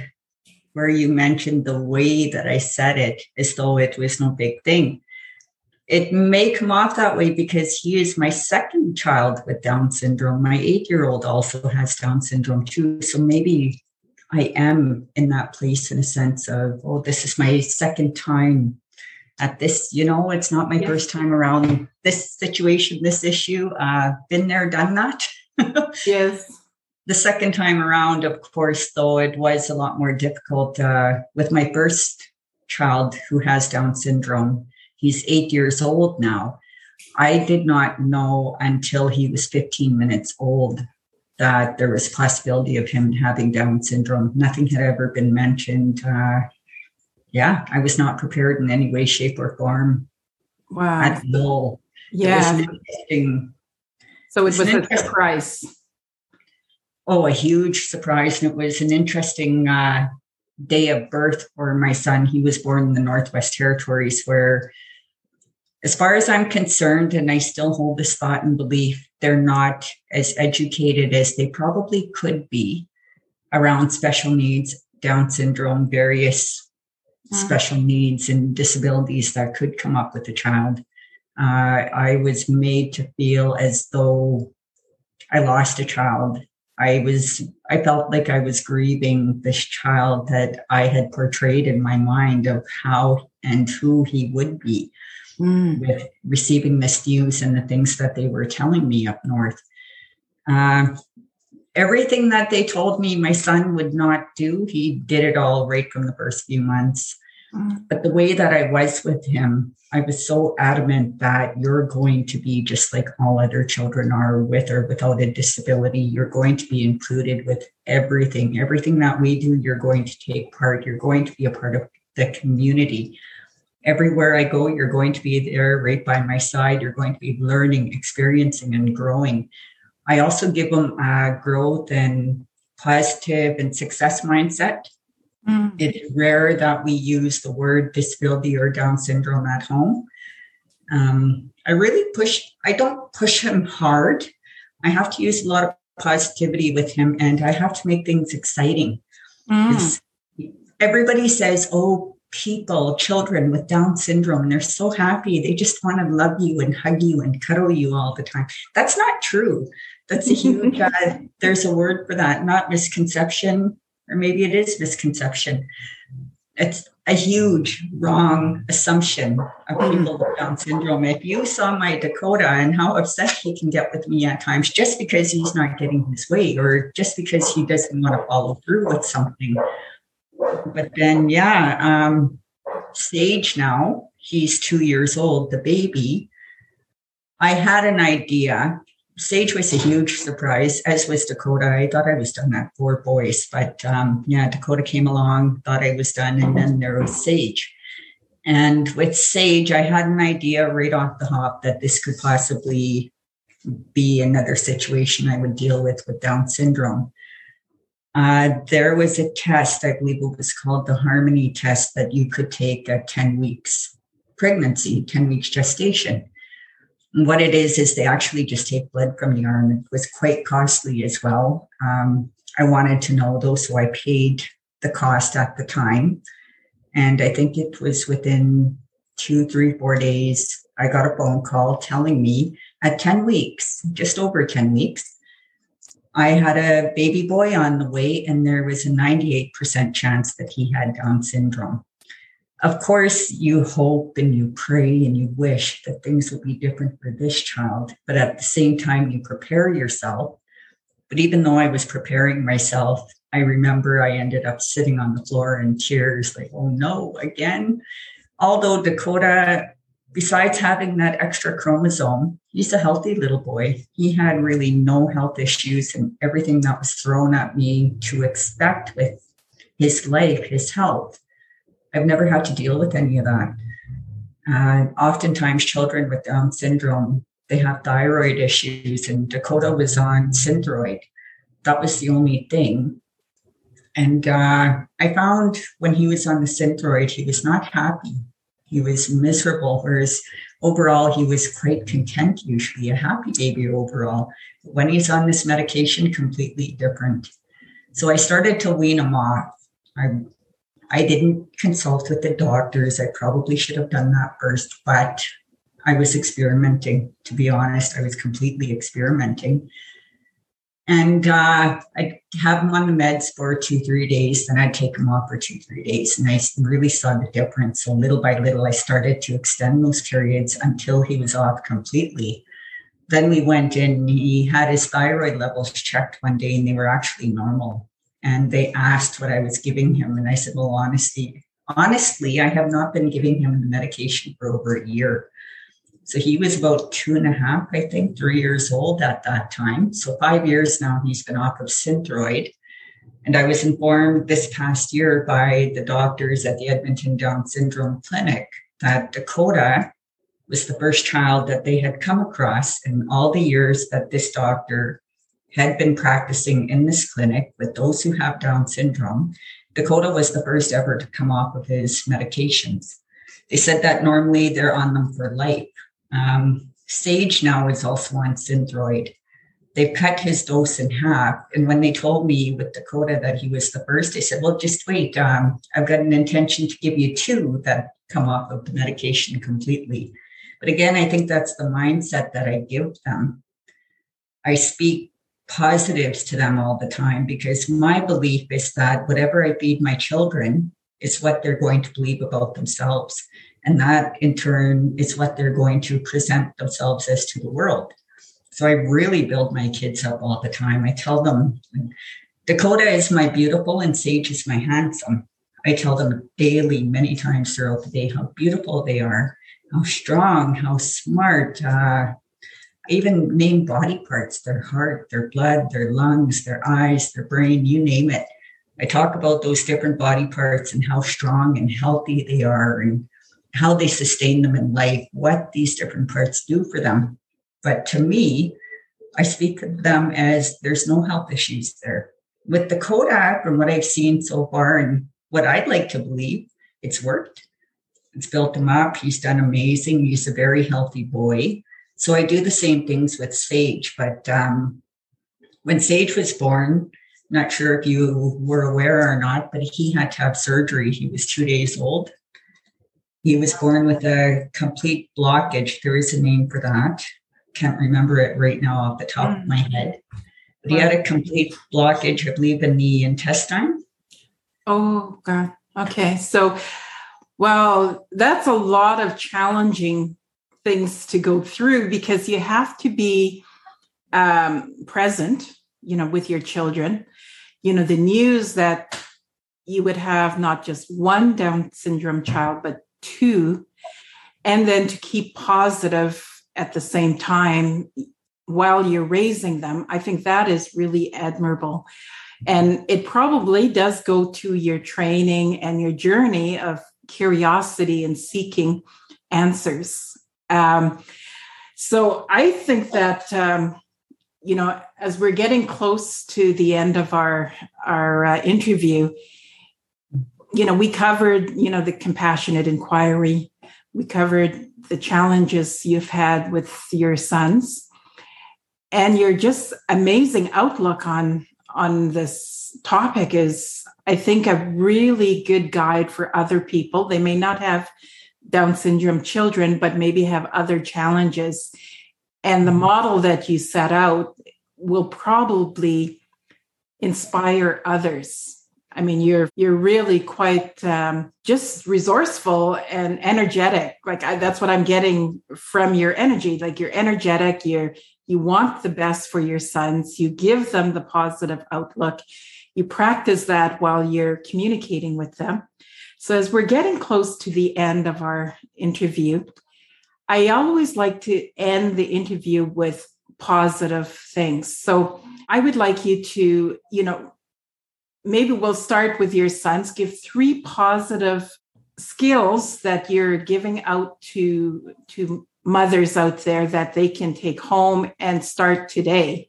where you mentioned the way that I said it as though it was no big thing. It may come off that way because he is my second child with Down syndrome. My eight year old also has Down syndrome too. So maybe I am in that place in a sense of, oh, this is my second time at this, you know, it's not my first time around this situation, this issue. Uh, been there, done that. yes. the second time around, of course, though, it was a lot more difficult uh, with my first child who has Down syndrome. He's eight years old now. I did not know until he was 15 minutes old that there was possibility of him having Down syndrome. Nothing had ever been mentioned. Uh, yeah, I was not prepared in any way, shape, or form. Wow. At all. Yeah. It so it was a surprise. Oh, a huge surprise. And it was an interesting uh, day of birth for my son. He was born in the Northwest Territories, where, as far as I'm concerned, and I still hold this thought and belief, they're not as educated as they probably could be around special needs, Down syndrome, various. Special needs and disabilities that could come up with a child. Uh, I was made to feel as though I lost a child. I was, I felt like I was grieving this child that I had portrayed in my mind of how and who he would be mm. with receiving this news and the things that they were telling me up north. Uh, everything that they told me my son would not do, he did it all right from the first few months. Mm. But the way that I was with him, I was so adamant that you're going to be just like all other children are with or without a disability. You're going to be included with everything. Everything that we do, you're going to take part. You're going to be a part of the community everywhere I go, you're going to be there right by my side. You're going to be learning, experiencing, and growing. I also give them a growth and positive and success mindset. Mm. It's rare that we use the word disability or Down syndrome at home. Um, I really push, I don't push him hard. I have to use a lot of positivity with him and I have to make things exciting. Mm. Everybody says, oh, people, children with Down syndrome, they're so happy. They just want to love you and hug you and cuddle you all the time. That's not true. That's a huge, uh, there's a word for that, not misconception, or maybe it is misconception. It's a huge wrong assumption of mm. people with Down syndrome. If you saw my Dakota and how upset he can get with me at times just because he's not getting his way or just because he doesn't want to follow through with something, but then, yeah, um, Sage now, he's two years old, the baby. I had an idea. Sage was a huge surprise, as was Dakota. I thought I was done at four boys, but um, yeah, Dakota came along, thought I was done, and then there was Sage. And with Sage, I had an idea right off the hop that this could possibly be another situation I would deal with with Down syndrome. Uh, there was a test, I believe it was called the Harmony test, that you could take at 10 weeks pregnancy, 10 weeks gestation. What it is, is they actually just take blood from the arm. It was quite costly as well. Um, I wanted to know though, so I paid the cost at the time. And I think it was within two, three, four days, I got a phone call telling me at 10 weeks, just over 10 weeks, I had a baby boy on the way, and there was a 98% chance that he had Down syndrome. Of course, you hope and you pray and you wish that things will be different for this child, but at the same time, you prepare yourself. But even though I was preparing myself, I remember I ended up sitting on the floor in tears, like, oh no, again. Although Dakota besides having that extra chromosome, he's a healthy little boy. He had really no health issues and everything that was thrown at me to expect with his life, his health. I've never had to deal with any of that. Uh, oftentimes, children with Down syndrome, they have thyroid issues, and Dakota was on Synthroid. That was the only thing. And uh, I found when he was on the Synthroid, he was not happy he was miserable, whereas overall he was quite content, usually a happy baby overall. But When he's on this medication, completely different. So I started to wean him off. I I didn't consult with the doctors. I probably should have done that first, but I was experimenting. To be honest, I was completely experimenting. And uh, I'd have them on the meds for two, three days. Then I'd take them off for two, three days. And I really saw the difference. So little by little, I started to extend those periods until he was off completely. then we went in, he had his thyroid levels checked one day and they were actually normal. And they asked what I was giving him. And I said, Well, honestly, honestly, I have not been giving him the medication for over a year. So he was about two and a half, I think, three years old at that time. So five years now he's been off of Synthroid. And I was informed this past year by the doctors at the Edmonton Down Syndrome Clinic that Dakota was the first child that they had come across in all the years that this doctor had been practicing in this clinic with those who have Down syndrome. Dakota was the first ever to come off of his medications. They said that normally they're on them for life. Um, Sage now is also on Synthroid. They've cut his dose in half. And when they told me with Dakota that he was the first, they said, well, just wait. Um, I've got an intention to give you two that come off of the medication completely. But again, I think that's the mindset that I give them. I speak positives to them all the time because my belief is that whatever I feed my children is what they're going to believe about themselves. And that in turn is what they're going to present themselves as to the world. So I really build my kids up all the time. I tell them Dakota is my beautiful and Sage is my handsome. I tell them daily, many times throughout the day, how beautiful they are, how strong, how smart. Uh, even name body parts their heart, their blood, their lungs, their eyes, their brain, you name it. I talk about those different body parts and how strong and healthy they are and how they sustain them in life, what these different parts do for them. But to me, I speak of them as there's no health issues there. With Dakota, and what I've seen so far and what I'd like to believe, it's worked. It's built him up. He's done amazing. He's a very healthy boy. So I do the same things with Sage. But um, when Sage was born, not sure if you were aware or not, but he had to have surgery. He was two days old. He was born with a complete blockage. There is a name for that. Can't remember it right now off the top mm. of my head. But he had a complete blockage, I believe, in the intestine. Oh, God. Okay. So well, that's a lot of challenging things to go through because you have to be um, present, you know, with your children. You know, the news that you would have not just one Down syndrome child, but two, and then to keep positive at the same time while you're raising them. I think that is really admirable. And it probably does go to your training and your journey of curiosity and seeking answers. Um, so I think that um, you know, as we're getting close to the end of our our uh, interview, you know, we covered you know the compassionate inquiry, we covered the challenges you've had with your sons, and your just amazing outlook on on this topic is I think, a really good guide for other people. They may not have Down syndrome children, but maybe have other challenges. And the mm-hmm. model that you set out will probably inspire others. I mean, you're you're really quite um, just resourceful and energetic. Like I, that's what I'm getting from your energy. Like you're energetic. You're you want the best for your sons. You give them the positive outlook you practice that while you're communicating with them. So, as we're getting close to the end of our interview, I always like to end the interview with positive things. So, I would like you to, you know, maybe we'll start with your sons, give three positive skills that you're giving out to to mothers out there that they can take home and start today.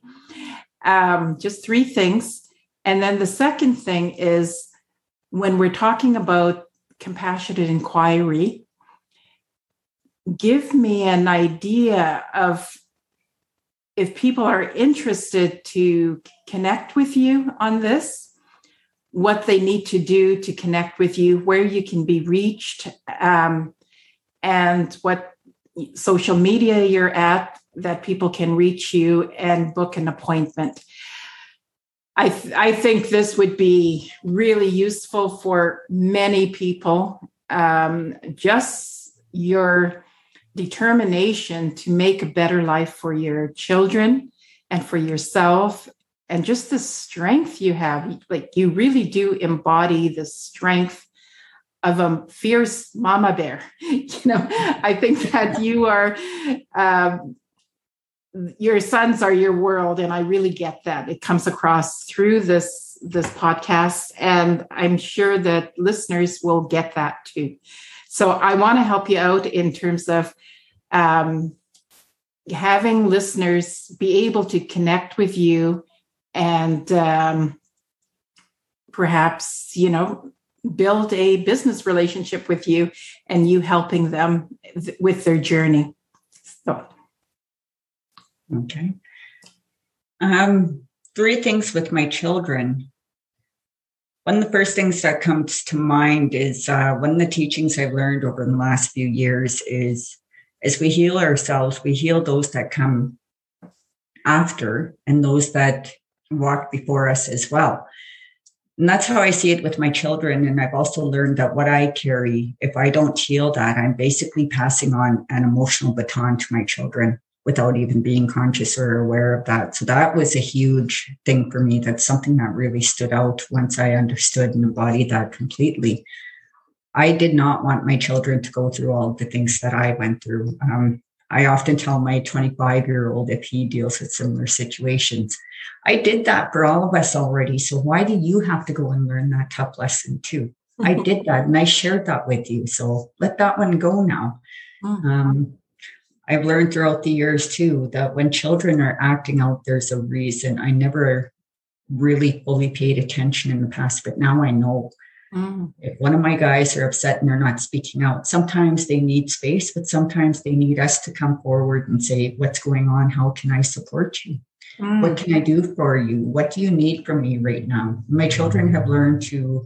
Um, just three things and then the second thing is when we're talking about compassionate inquiry, give me an idea of if people are interested to connect with you on this, what they need to do to connect with you, where you can be reached, um, and what social media you're at that people can reach you and book an appointment. I, th- I think this would be really useful for many people. Um, just your determination to make a better life for your children and for yourself and just the strength you have like you really do embody the strength of a fierce mama bear you know i think that you are um, your sons are your world and i really get that. It comes across through this this podcast and i'm sure that listeners will get that too. So i want to help you out in terms of um, having listeners be able to connect with you and um, perhaps you know build a business relationship with you and you helping them th- with their journey. So Okay. Um, three things with my children. One of the first things that comes to mind is uh, one of the teachings I've learned over the last few years is as we heal ourselves, we heal those that come after and those that walk before us as well. And that's how I see it with my children. And I've also learned that what I carry, if I don't heal that, I'm basically passing on an emotional baton to my children without even being conscious or aware of that. So that was a huge thing for me. That's something that really stood out once I understood and embodied that completely. I did not want my children to go through all the things that I went through. Um, I often tell my 25 year old if he deals with similar situations, I did that for all of us already. So why do you have to go and learn that tough lesson too? I did that and I shared that with you. So let that one go now. Mm. Um, I've learned throughout the years too that when children are acting out, there's a reason. I never really fully paid attention in the past, but now I know. Mm. If one of my guys are upset and they're not speaking out, sometimes they need space, but sometimes they need us to come forward and say, What's going on? How can I support you? Mm. What can I do for you? What do you need from me right now? My children have learned to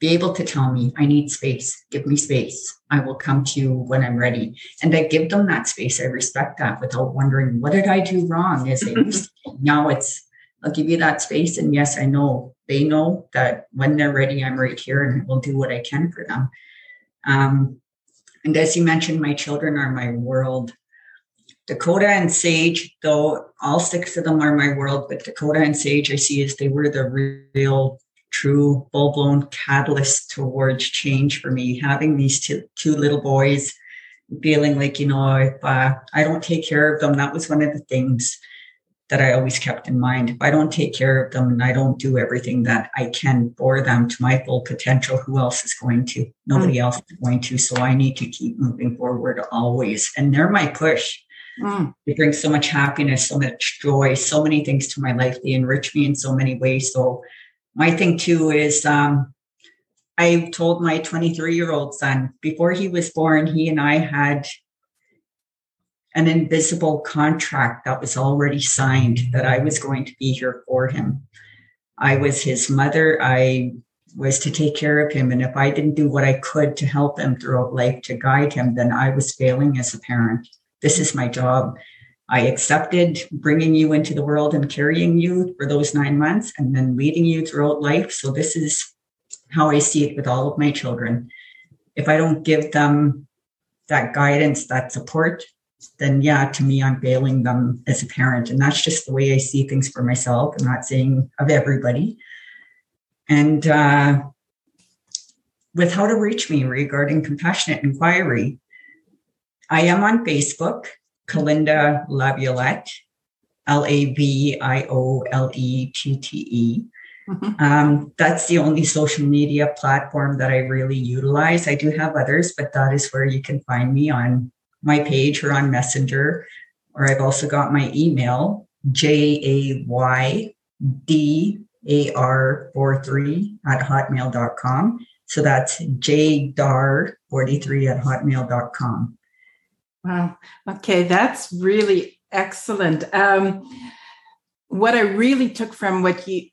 be able to tell me, I need space, give me space. I will come to you when I'm ready. And I give them that space. I respect that without wondering, what did I do wrong? Used to. Now it's, I'll give you that space. And yes, I know they know that when they're ready, I'm right here and will do what I can for them. Um, and as you mentioned, my children are my world. Dakota and Sage, though all six of them are my world, but Dakota and Sage I see as they were the real true full blown catalyst towards change for me. Having these two, two little boys, feeling like, you know, if uh, I don't take care of them, that was one of the things that I always kept in mind. If I don't take care of them and I don't do everything that I can for them to my full potential, who else is going to? Nobody mm. else is going to. So I need to keep moving forward always. And they're my push. Mm. They bring so much happiness, so much joy, so many things to my life. They enrich me in so many ways. So my thing too is um, I told my 23 year old son before he was born, he and I had an invisible contract that was already signed that I was going to be here for him. I was his mother. I was to take care of him. And if I didn't do what I could to help him throughout life to guide him, then I was failing as a parent. This is my job. I accepted bringing you into the world and carrying you for those nine months and then leading you throughout life. So, this is how I see it with all of my children. If I don't give them that guidance, that support, then yeah, to me, I'm failing them as a parent. And that's just the way I see things for myself. I'm not saying of everybody. And uh, with how to reach me regarding compassionate inquiry, I am on Facebook. Kalinda Laviolette, L A V I O L E T T E. Mm-hmm. Um, that's the only social media platform that I really utilize. I do have others, but that is where you can find me on my page or on Messenger. Or I've also got my email, J A Y D A R 43 at hotmail.com. So that's jdar43 at hotmail.com. Wow. Okay, that's really excellent. Um, what I really took from what you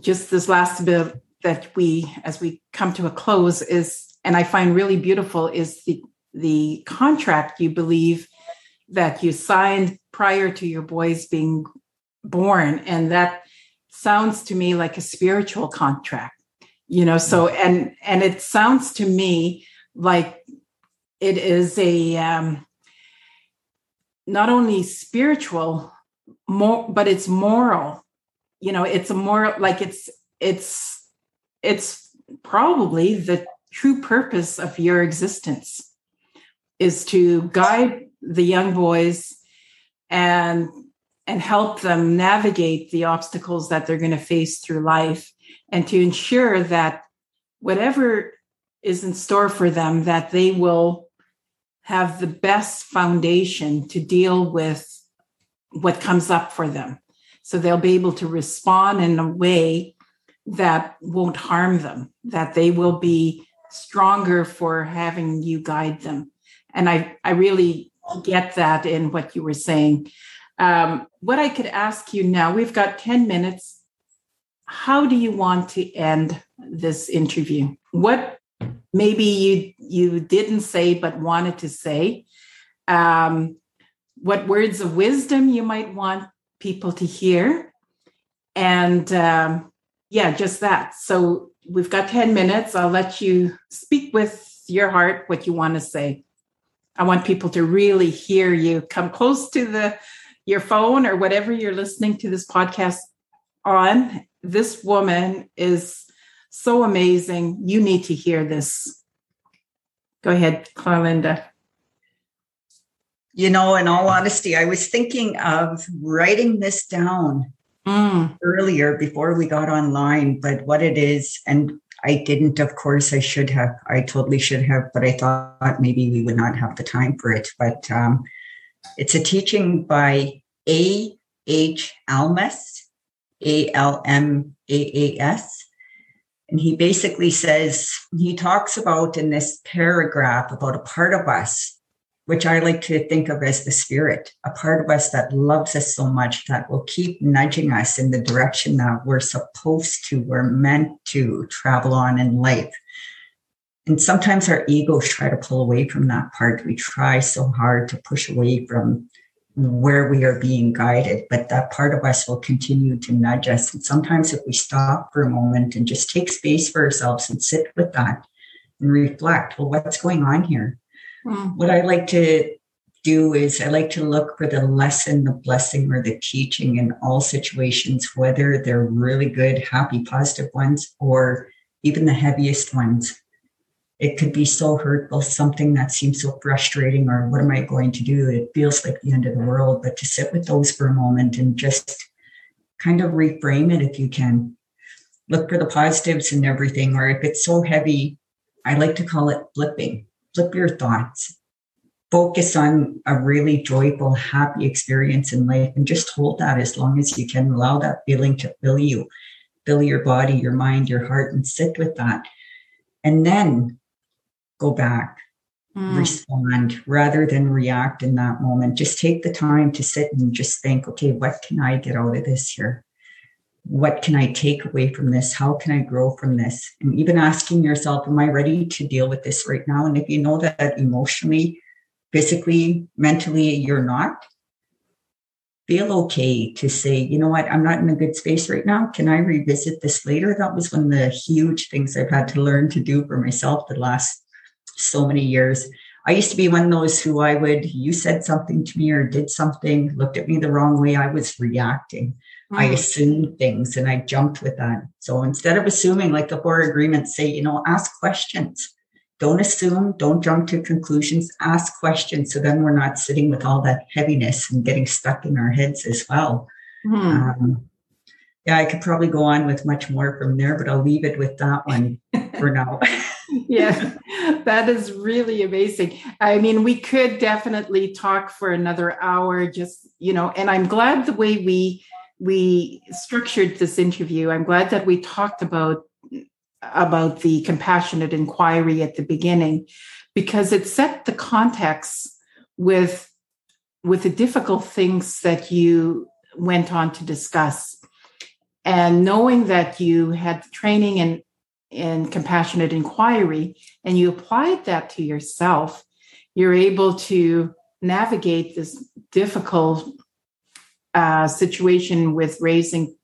just this last bit that we, as we come to a close, is, and I find really beautiful, is the the contract you believe that you signed prior to your boys being born, and that sounds to me like a spiritual contract. You know, so and and it sounds to me like it is a um, not only spiritual, more, but it's moral. You know, it's a moral, like it's, it's, it's probably the true purpose of your existence is to guide the young boys and and help them navigate the obstacles that they're going to face through life and to ensure that whatever is in store for them that they will have the best foundation to deal with what comes up for them. So they'll be able to respond in a way that won't harm them that they will be stronger for having you guide them. And i i really get that in what you were saying. Um, what i could ask you now we've got 10 minutes. How do you want to end this interview? What maybe you you didn't say but wanted to say um, what words of wisdom you might want people to hear. And um, yeah just that. So we've got 10 minutes. I'll let you speak with your heart what you want to say. I want people to really hear you. Come close to the your phone or whatever you're listening to this podcast on. This woman is so amazing. You need to hear this. Go ahead, Clarlinda. You know, in all honesty, I was thinking of writing this down mm. earlier before we got online, but what it is, and I didn't, of course, I should have, I totally should have, but I thought maybe we would not have the time for it. But um, it's a teaching by A. H. Almaas, A L M A A S. And he basically says, he talks about in this paragraph about a part of us, which I like to think of as the spirit, a part of us that loves us so much that will keep nudging us in the direction that we're supposed to, we're meant to travel on in life. And sometimes our egos try to pull away from that part. We try so hard to push away from where we are being guided, but that part of us will continue to nudge us. And sometimes, if we stop for a moment and just take space for ourselves and sit with that and reflect, well, what's going on here? Mm. What I like to do is I like to look for the lesson, the blessing, or the teaching in all situations, whether they're really good, happy, positive ones, or even the heaviest ones it could be so hurtful, something that seems so frustrating, or what am I going to do? It feels like the end of the world. But to sit with those for a moment and just kind of reframe it if you can. Look for the positives and everything. Or if it's so heavy, I like to call it flipping. Flip your thoughts. Focus on a really joyful, happy experience in life and just hold that as long as you can. Allow that feeling to fill you, fill your body, your mind, your heart, and sit with that. And then go back, mm. respond rather than react in that moment. Just take the time to sit and just think, okay, what can I get out of this here? What can I take away from this? How can I grow from this? And even asking yourself, am I ready to deal with this right now? And if you know that emotionally, physically, mentally, you're not, feel okay to say, you know what, I'm not in a good space right now. Can I revisit this later? That was one of the huge things I've had to learn to do for myself the last so many years. I used to be one of those who I would, you said something to me or did something, looked at me the wrong way. I was reacting. Mm. I assumed things and I jumped with that. So instead of assuming, like the four agreements say, you know, ask questions. Don't assume, don't jump to conclusions, ask questions. So then we're not sitting with all that heaviness and getting stuck in our heads as well. Mm. Um, yeah, I could probably go on with much more from there, but I'll leave it with that one for now. yeah, that is really amazing. I mean, we could definitely talk for another hour, just, you know, and I'm glad the way we we structured this interview. I'm glad that we talked about about the compassionate inquiry at the beginning because it set the context with with the difficult things that you went on to discuss and knowing that you had training in in compassionate inquiry and you applied that to yourself, you're able to navigate this difficult uh, situation with raising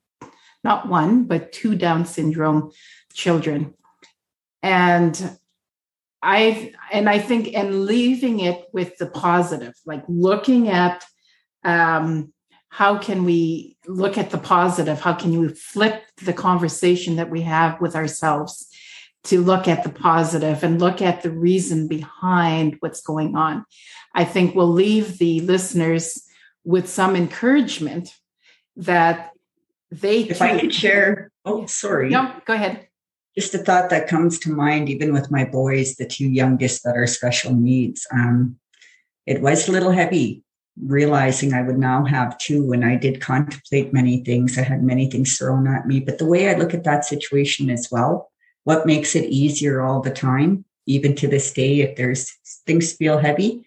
not one, but two Down syndrome children. And I and I think and leaving it with the positive, like looking at um, how can we look at the positive? How can you flip the conversation that we have with ourselves to look at the positive and look at the reason behind what's going on? I think we'll leave the listeners with some encouragement that they. If I could share, oh, sorry. No, go ahead just a thought that comes to mind, even with my boys, the two youngest that are special needs. Um, it was a little heavy realizing I would now have two, and I did contemplate many things. I had many things thrown at me, but the way I look at that situation as well, what makes it easier all the time, even to this day, if there's things feel heavy,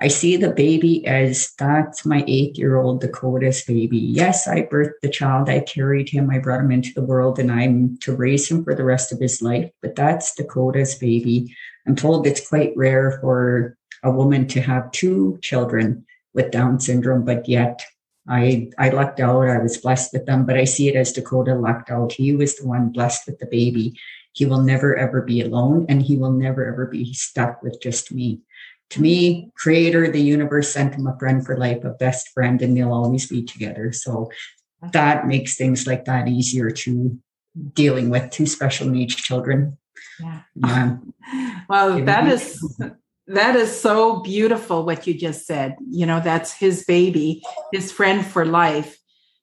I see the baby as that's my eight year old Dakota's baby. Yes, I birthed the child. I carried him. I brought him into the world and I'm to raise him for the rest of his life. But that's Dakota's baby. I'm told it's quite rare for a woman to have two children with Down syndrome, but yet I I lucked out. I was blessed with them, but I see it as Dakota lucked out. He was the one blessed with the baby. He will never ever be alone and he will never ever be stuck with just me to me, creator, the universe sent him a friend for life, a best friend, and they'll always be together. So that makes things like that easier to dealing with two special needs children. Yeah. yeah. Well, that is that is so beautiful what you just said. You know, that's his baby, his friend for life,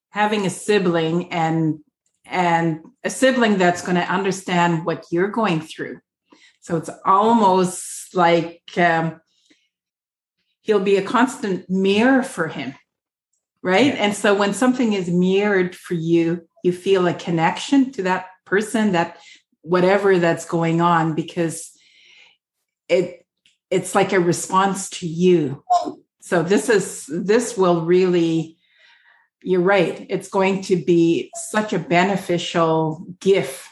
having a sibling and and a sibling that's going to understand what you're going through. So it's almost like um, he'll be a constant mirror for him right yeah. and so when something is mirrored for you you feel a connection to that person that whatever that's going on because it it's like a response to you. So this is this will really you're right. It's going to be such a beneficial gift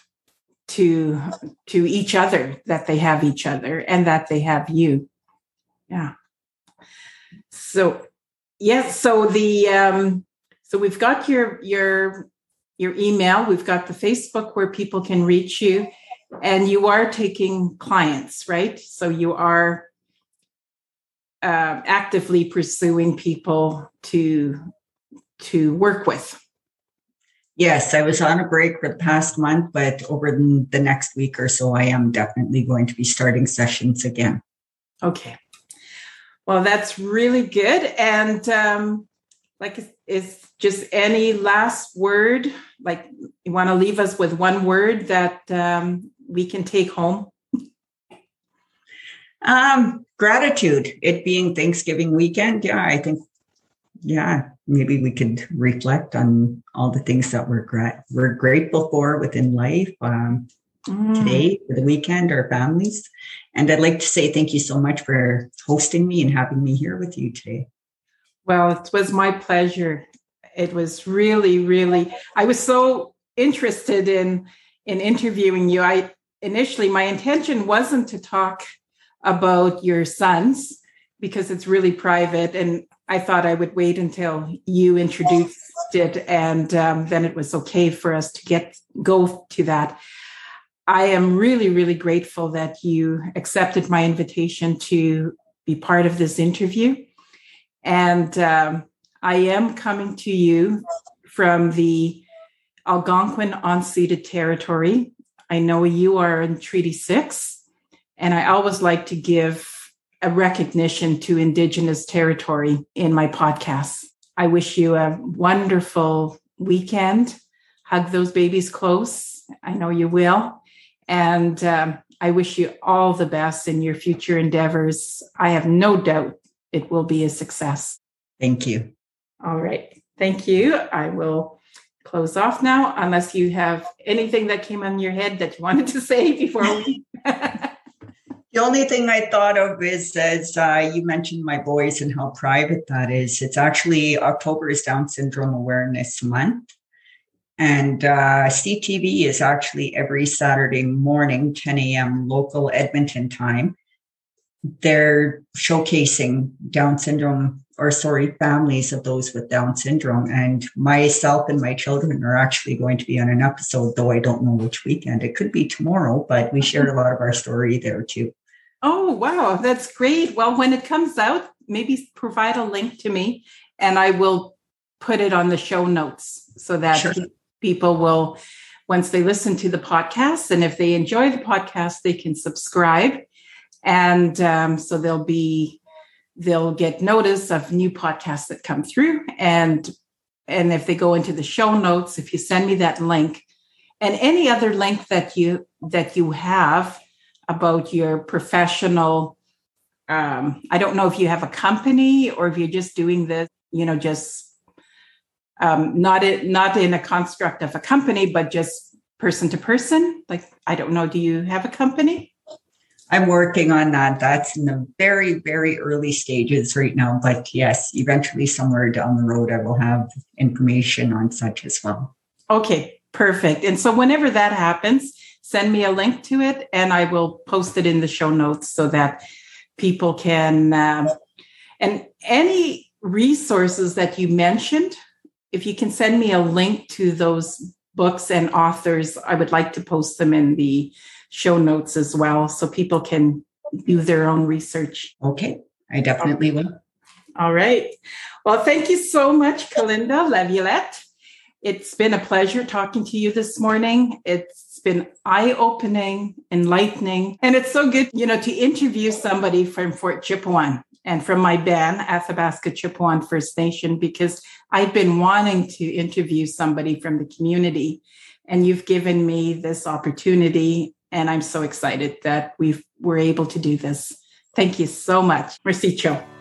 to to each other that they have each other and that they have you. Yeah. So yes, so the um, so we've got your your your email, we've got the Facebook where people can reach you, and you are taking clients, right? So you are uh, actively pursuing people to to work with. Yes, I was on a break for the past month, but over the next week or so, I am definitely going to be starting sessions again. Okay. Well, that's really good. And um, like, is just any last word? Like, you want to leave us with one word that um, we can take home? Um, gratitude. It being Thanksgiving weekend, yeah, I think, yeah, maybe we could reflect on all the things that we're gra- we're grateful for within life. Um, mm. today for the weekend, our families. And I'd like to say thank you so much for hosting me and having me here with you today. Well, it was my pleasure. It was really, really, I was so interested in in interviewing you. I initially my intention wasn't to talk about your sons because it's really private and I thought I would wait until you introduced it and um, then it was okay for us to get go to that. I am really, really grateful that you accepted my invitation to be part of this interview. And um, I am coming to you from the Algonquin unceded territory. I know you are in Treaty 6, and I always like to give a recognition to Indigenous territory in my podcasts. I wish you a wonderful weekend. Hug those babies close. I know you will. And um, I wish you all the best in your future endeavors. I have no doubt it will be a success. Thank you. All right. Thank you. I will close off now, unless you have anything that came on your head that you wanted to say before we. The only thing I thought of is as uh, you mentioned my boys and how private that is. It's actually October is Down Syndrome Awareness Month. And uh, CTV is actually every Saturday morning, 10 a.m. local Edmonton time. They're showcasing Down syndrome, or sorry, families of those with Down syndrome. And myself and my children are actually going to be on an episode, though I don't know which weekend. It could be tomorrow, but we shared a lot of our story there too. Oh, wow. That's great. Well, when it comes out, maybe provide a link to me and I will put it on the show notes so that sure. people will, once they listen to the podcast, and if they enjoy the podcast, they can subscribe. And um, so they'll be, they'll get notice of new podcasts that come through. And and if they go into the show notes, if you send me that link and any other link that you that you have about your professional um, I don't know if you have a company or if you're just doing this, you know, just um, not it, not in a construct of a company, but just person to person. Like, I don't know, do you have a company? I'm working on that. That's in the very, very early stages right now. But yes, eventually, somewhere down the road, I will have information on such as well. Okay, perfect. And so, whenever that happens, send me a link to it and I will post it in the show notes so that people can. Um, and any resources that you mentioned, if you can send me a link to those books and authors, I would like to post them in the show notes as well so people can do their own research. Okay, I definitely will. All right. Well, thank you so much, Kalinda Laviolette. It's been a pleasure talking to you this morning. It's been eye opening, enlightening, and it's so good, you know, to interview somebody from Fort Chipewyan and from my band, Athabasca Chipewyan First Nation, because I've been wanting to interview somebody from the community. And you've given me this opportunity. And I'm so excited that we were able to do this. Thank you so much. Merci, Cho.